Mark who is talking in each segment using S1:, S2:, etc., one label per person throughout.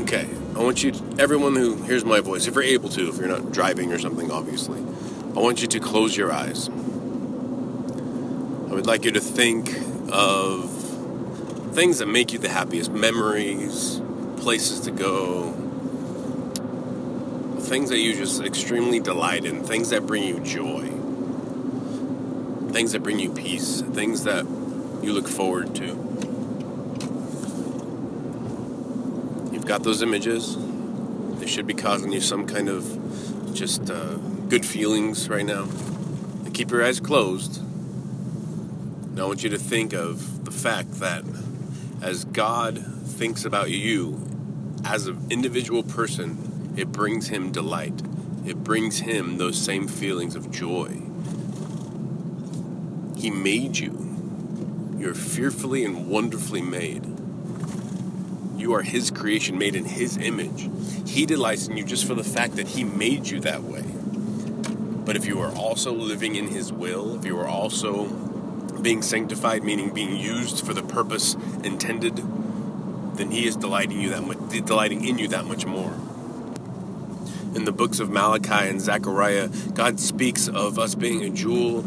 S1: Okay, I want you, to, everyone who hears my voice, if you're able to, if you're not driving or something, obviously, I want you to close your eyes. I would like you to think of things that make you the happiest memories, places to go, things that you just extremely delight in, things that bring you joy, things that bring you peace, things that you look forward to. You've got those images. They should be causing you some kind of just uh, good feelings right now. And keep your eyes closed. And I want you to think of the fact that as God thinks about you as an individual person, it brings him delight. It brings him those same feelings of joy. He made you. You're fearfully and wonderfully made. You are His creation, made in His image. He delights in you just for the fact that He made you that way. But if you are also living in His will, if you are also being sanctified, meaning being used for the purpose intended, then He is delighting you that much, delighting in you that much more. In the books of Malachi and Zechariah, God speaks of us being a jewel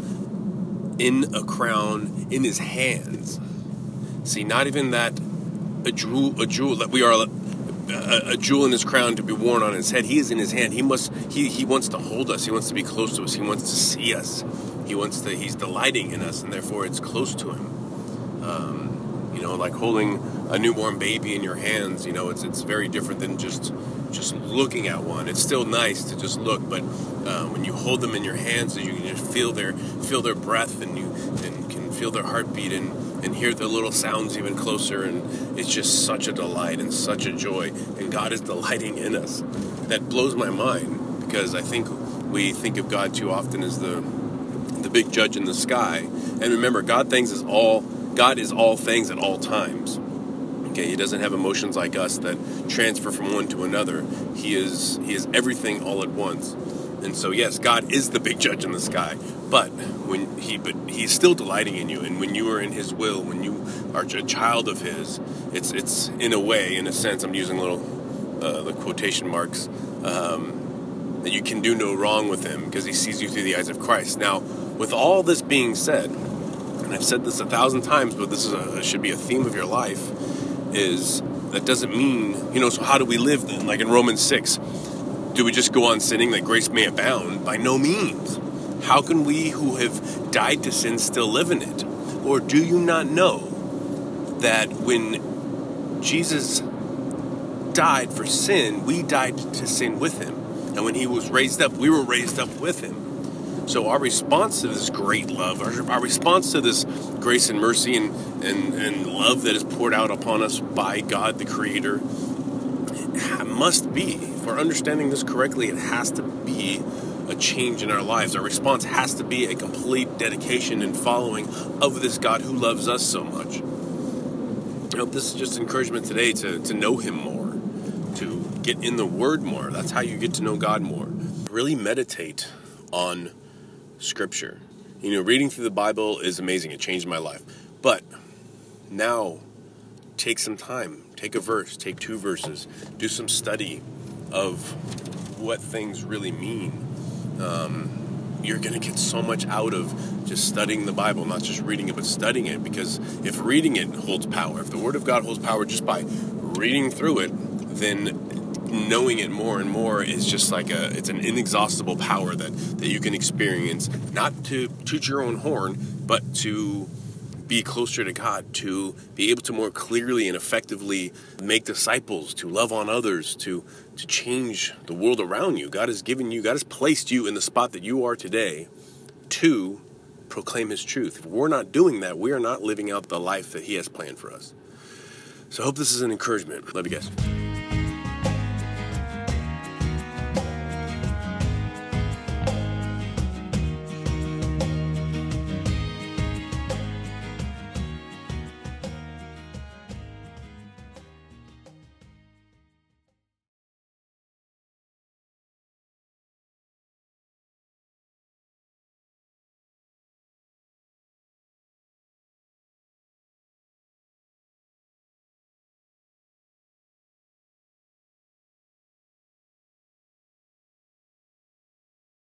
S1: in a crown in His hands. See, not even that a jewel, a jewel that we are a, a, jewel in his crown to be worn on his head. He is in his hand. He must. He he wants to hold us. He wants to be close to us. He wants to see us. He wants to. He's delighting in us, and therefore it's close to him. Um, you know, like holding a newborn baby in your hands. You know, it's it's very different than just just looking at one. It's still nice to just look, but uh, when you hold them in your hands, and you can just feel their feel their breath, and you and can feel their heartbeat and and hear the little sounds even closer. And it's just such a delight and such a joy. And God is delighting in us. That blows my mind because I think we think of God too often as the the big judge in the sky. And remember, God things is all God is all things at all times. He doesn't have emotions like us that transfer from one to another. He is he is everything all at once. And so yes, God is the big judge in the sky, but when he but he's still delighting in you and when you are in his will, when you are a child of his, it's it's in a way, in a sense, I'm using little uh, the quotation marks um, that you can do no wrong with him because he sees you through the eyes of Christ. Now, with all this being said, and I've said this a thousand times, but this is a, should be a theme of your life, is that doesn't mean you know. So how do we live then? Like in Romans six, do we just go on sinning that grace may abound? By no means. How can we who have died to sin still live in it? Or do you not know that when Jesus died for sin, we died to sin with him? And when he was raised up, we were raised up with him. So our response to this great love, our, our response to this grace and mercy and, and, and love that is poured out upon us by God the Creator must be, if we're understanding this correctly, it has to be a change in our lives. Our response has to be a complete dedication and following of this God who loves us so much. I hope this is just encouragement today to, to know Him more, to get in the Word more. That's how you get to know God more. Really meditate on Scripture. You know, reading through the Bible is amazing, it changed my life. But now, take some time, take a verse, take two verses, do some study of what things really mean um, you're going to get so much out of just studying the Bible, not just reading it, but studying it. Because if reading it holds power, if the Word of God holds power just by reading through it, then knowing it more and more is just like a it's an inexhaustible power that that you can experience not to toot your own horn but to be closer to God, to be able to more clearly and effectively make disciples, to love on others, to to change the world around you. God has given you, God has placed you in the spot that you are today to proclaim his truth. If we're not doing that, we are not living out the life that he has planned for us. So I hope this is an encouragement. Love you guys.